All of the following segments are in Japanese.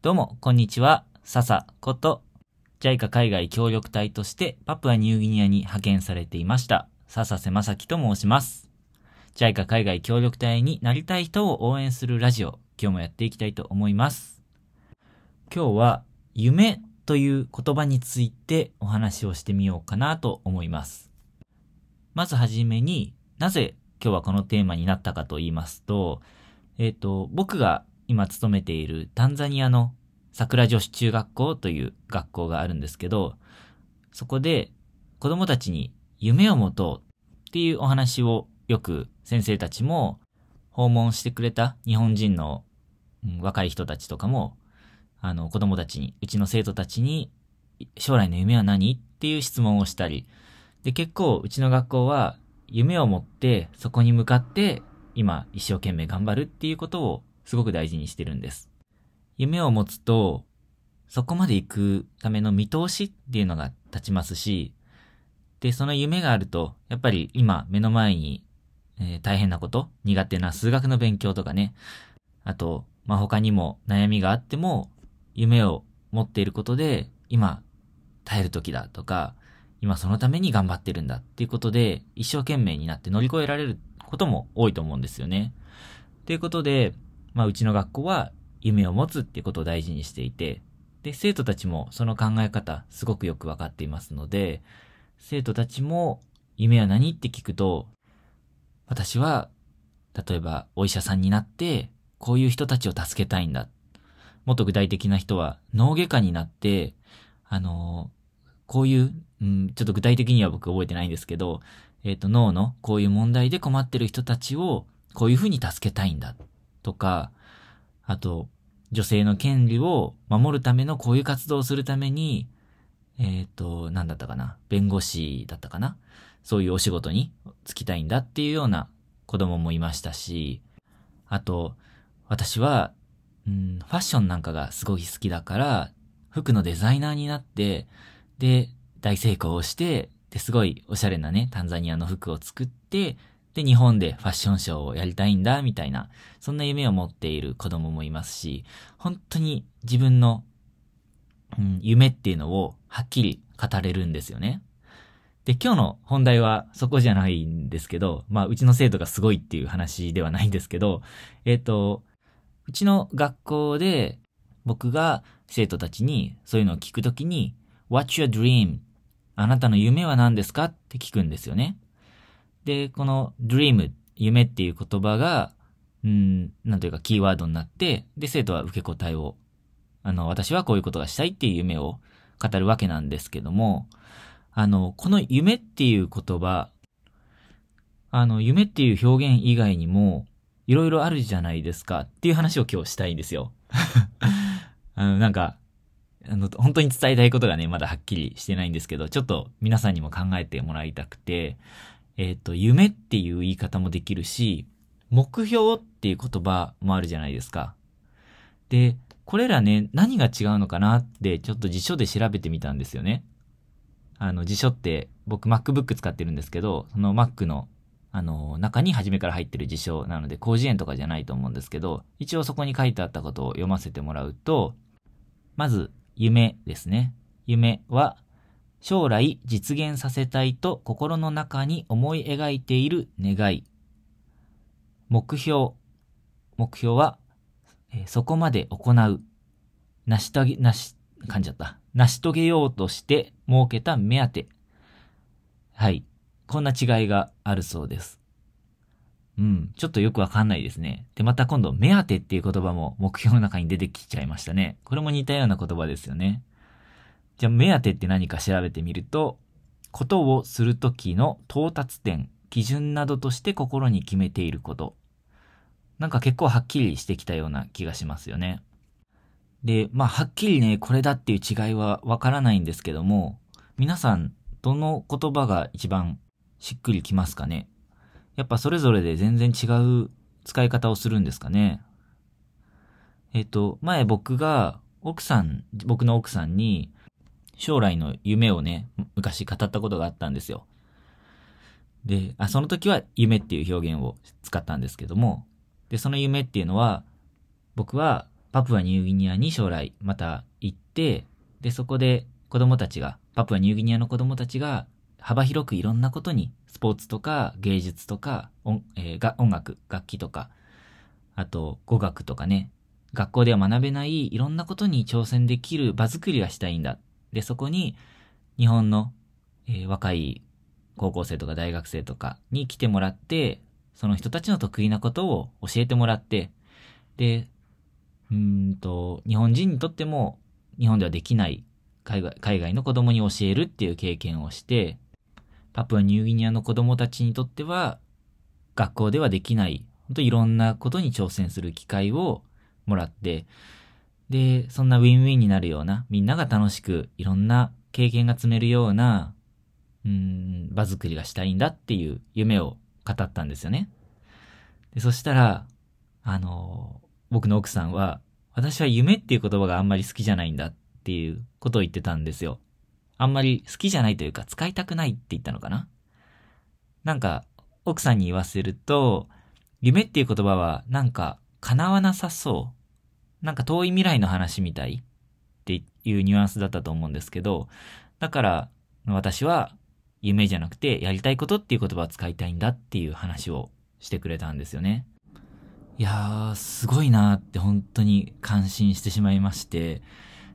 どうも、こんにちは。笹こと、JICA 海外協力隊としてパプアニューギニアに派遣されていました。笹瀬正樹と申します。JICA 海外協力隊になりたい人を応援するラジオ、今日もやっていきたいと思います。今日は、夢という言葉についてお話をしてみようかなと思います。まずはじめになぜ今日はこのテーマになったかと言いますと、えっ、ー、と、僕が今勤めているタンザニアの桜女子中学校という学校があるんですけど、そこで子供たちに夢を持とうっていうお話をよく先生たちも訪問してくれた日本人の、若い人たちとかも、あの子供たちに、うちの生徒たちに将来の夢は何っていう質問をしたり、で結構うちの学校は夢を持ってそこに向かって今一生懸命頑張るっていうことをすごく大事にしてるんです。夢を持つと、そこまで行くための見通しっていうのが立ちますし、で、その夢があると、やっぱり今目の前に、えー、大変なこと、苦手な数学の勉強とかね、あと、まあ、他にも悩みがあっても、夢を持っていることで、今、耐える時だとか、今そのために頑張ってるんだっていうことで、一生懸命になって乗り越えられることも多いと思うんですよね。ということで、まあ、うちの学校は夢を持つっていうことを大事にしていて、で、生徒たちもその考え方すごくよくわかっていますので、生徒たちも夢は何って聞くと、私は、例えばお医者さんになって、こういう人たちを助けたいんだ。もっと具体的な人は脳外科になって、あのこういう、うん、ちょっと具体的には僕覚えてないんですけど、えっ、ー、と、脳のこういう問題で困ってる人たちをこういうふうに助けたいんだ。とか、あと、女性の権利を守るためのこういう活動をするために、えっ、ー、と、何だったかな弁護士だったかなそういうお仕事に就きたいんだっていうような子供もいましたし、あと、私は、うん、ファッションなんかがすごい好きだから、服のデザイナーになって、で、大成功をして、で、すごいおしゃれなね、タンザニアの服を作って、で、日本でファッションショーをやりたいんだ、みたいな、そんな夢を持っている子供もいますし、本当に自分の、うん、夢っていうのをはっきり語れるんですよね。で、今日の本題はそこじゃないんですけど、まあ、うちの生徒がすごいっていう話ではないんですけど、えっ、ー、と、うちの学校で僕が生徒たちにそういうのを聞くときに、What's your dream? あなたの夢は何ですか？って聞くんですよね。で、この dream、夢っていう言葉が、うん、なんというかキーワードになって、で、生徒は受け答えを、あの、私はこういうことがしたいっていう夢を語るわけなんですけども、あの、この夢っていう言葉、あの、夢っていう表現以外にも、いろいろあるじゃないですかっていう話を今日したいんですよ。あの、なんか、あの、本当に伝えたいことがね、まだはっきりしてないんですけど、ちょっと皆さんにも考えてもらいたくて、えっ、ー、と、夢っていう言い方もできるし、目標っていう言葉もあるじゃないですか。で、これらね、何が違うのかなってちょっと辞書で調べてみたんですよね。あの、辞書って僕 MacBook 使ってるんですけど、その Mac のあの、中に初めから入ってる辞書なので、広辞苑とかじゃないと思うんですけど、一応そこに書いてあったことを読ませてもらうと、まず、夢ですね。夢は、将来実現させたいと心の中に思い描いている願い。目標。目標は、えー、そこまで行う。成し遂げ、なし、噛んじゃった。成し遂げようとして設けた目当て。はい。こんな違いがあるそうです。うん。ちょっとよくわかんないですね。で、また今度、目当てっていう言葉も目標の中に出てきちゃいましたね。これも似たような言葉ですよね。じゃあ、目当てって何か調べてみると、ことをするときの到達点、基準などとして心に決めていること。なんか結構はっきりしてきたような気がしますよね。で、まあ、はっきりね、これだっていう違いはわからないんですけども、皆さん、どの言葉が一番しっくりきますかね？やっぱそれぞれで全然違う使い方をするんですかね？えっと、前僕が奥さん、僕の奥さんに、将来の夢をね、昔語ったことがあったんですよ。で、あ、その時は夢っていう表現を使ったんですけども、で、その夢っていうのは、僕はパプアニューギニアに将来また行って、で、そこで子供たちが、パプアニューギニアの子供たちが幅広くいろんなことに、スポーツとか芸術とか音,、えー、が音楽、楽器とか、あと語学とかね、学校では学べないいろんなことに挑戦できる場作りがしたいんだ。で、そこに日本の、えー、若い高校生とか大学生とかに来てもらって、その人たちの得意なことを教えてもらって、で、うんと、日本人にとっても日本ではできない海外海外の子供に教えるっていう経験をして、パプアニューギニアの子供たちにとっては、学校ではできない、本当いろんなことに挑戦する機会をもらって、で、そんなウィンウィンになるような、みんなが楽しくいろんな経験が積めるような、うん、場作りがしたいんだっていう夢を語ったんですよね。でそしたら、あの、僕の奥さんは、私は夢っていう言葉があんまり好きじゃないんだっていうことを言ってたんですよ。あんまり好きじゃないというか使いたくないって言ったのかななんか、奥さんに言わせると、夢っていう言葉はなんか叶わなさそう。なんか遠い未来の話みたいっていうニュアンスだったと思うんですけど、だから私は夢じゃなくてやりたいことっていう言葉を使いたいんだっていう話をしてくれたんですよね。いやー、すごいなーって本当に感心してしまいまして、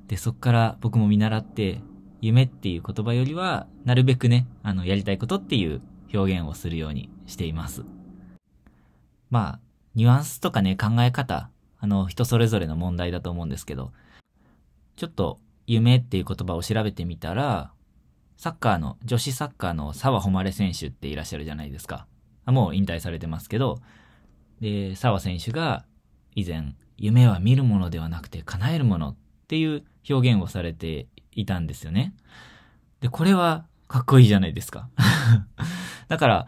で、そっから僕も見習って、夢っていう言葉よりは、なるべくね、あの、やりたいことっていう表現をするようにしています。まあ、ニュアンスとかね、考え方、あの、人それぞれの問題だと思うんですけど、ちょっと、夢っていう言葉を調べてみたら、サッカーの、女子サッカーの澤穂選手っていらっしゃるじゃないですか。もう引退されてますけど、で、澤選手が以前、夢は見るものではなくて叶えるものっていう表現をされていたんですよね。で、これはかっこいいじゃないですか。だから、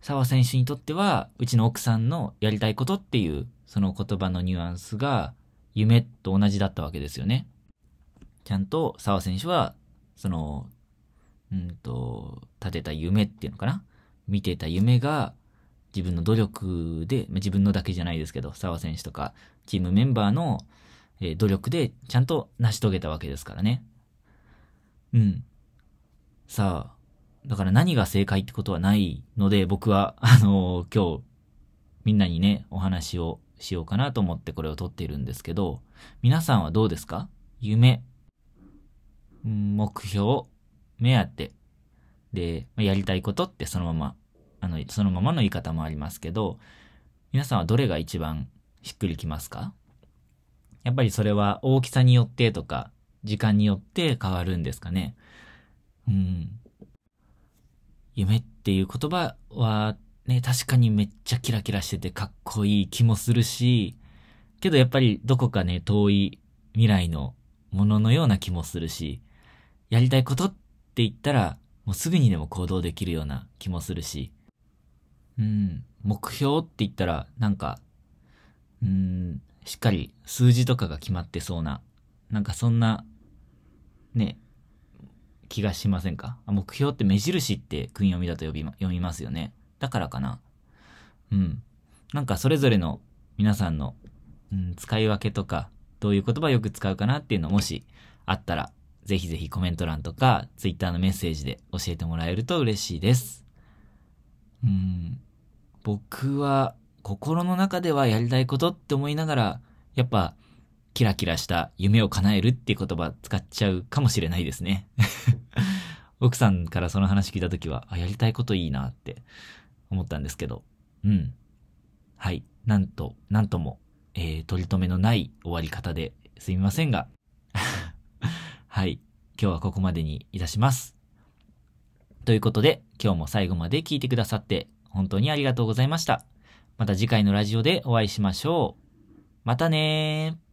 澤選手にとっては、うちの奥さんのやりたいことっていう、その言葉のニュアンスが、夢と同じだったわけですよね。ちゃんと澤選手は、その、うんと、立てた夢っていうのかな？見てた夢が、自分の努力で、自分のだけじゃないですけど、澤選手とか、チームメンバーの、努力でちゃんと成し遂げたわけですからね。うん。さあ、だから何が正解ってことはないので、僕は、あのー、今日、みんなにね、お話をしようかなと思ってこれを撮っているんですけど、皆さんはどうですか？夢、目標、目当て、で、やりたいことってそのまま。あの、そのままの言い方もありますけど、皆さんはどれが一番しっくりきますか？やっぱりそれは大きさによってとか、時間によって変わるんですかね？うん。夢っていう言葉はね、確かにめっちゃキラキラしててかっこいい気もするし、けどやっぱりどこかね、遠い未来のもののような気もするし、やりたいことって言ったら、もうすぐにでも行動できるような気もするし、うん、目標って言ったら、なんか、うん、しっかり数字とかが決まってそうな、なんかそんな、ね、気がしませんか？目標って目印って訓読みだと呼び、読みますよね。だからかな。うん。なんかそれぞれの皆さんの、うん、使い分けとか、どういう言葉よく使うかなっていうのもしあったら、ぜひぜひコメント欄とか、ツイッターのメッセージで教えてもらえると嬉しいです。うん、僕は心の中ではやりたいことって思いながら、やっぱキラキラした夢を叶えるっていう言葉使っちゃうかもしれないですね。奥さんからその話聞いた時は、あ、やりたいこといいなって思ったんですけど、うん。はい。なんと、なんとも、えー、取り留めのない終わり方ですみませんが、はい。今日はここまでにいたします。ということで、今日も最後まで聞いてくださって本当にありがとうございました。また次回のラジオでお会いしましょう。またねー。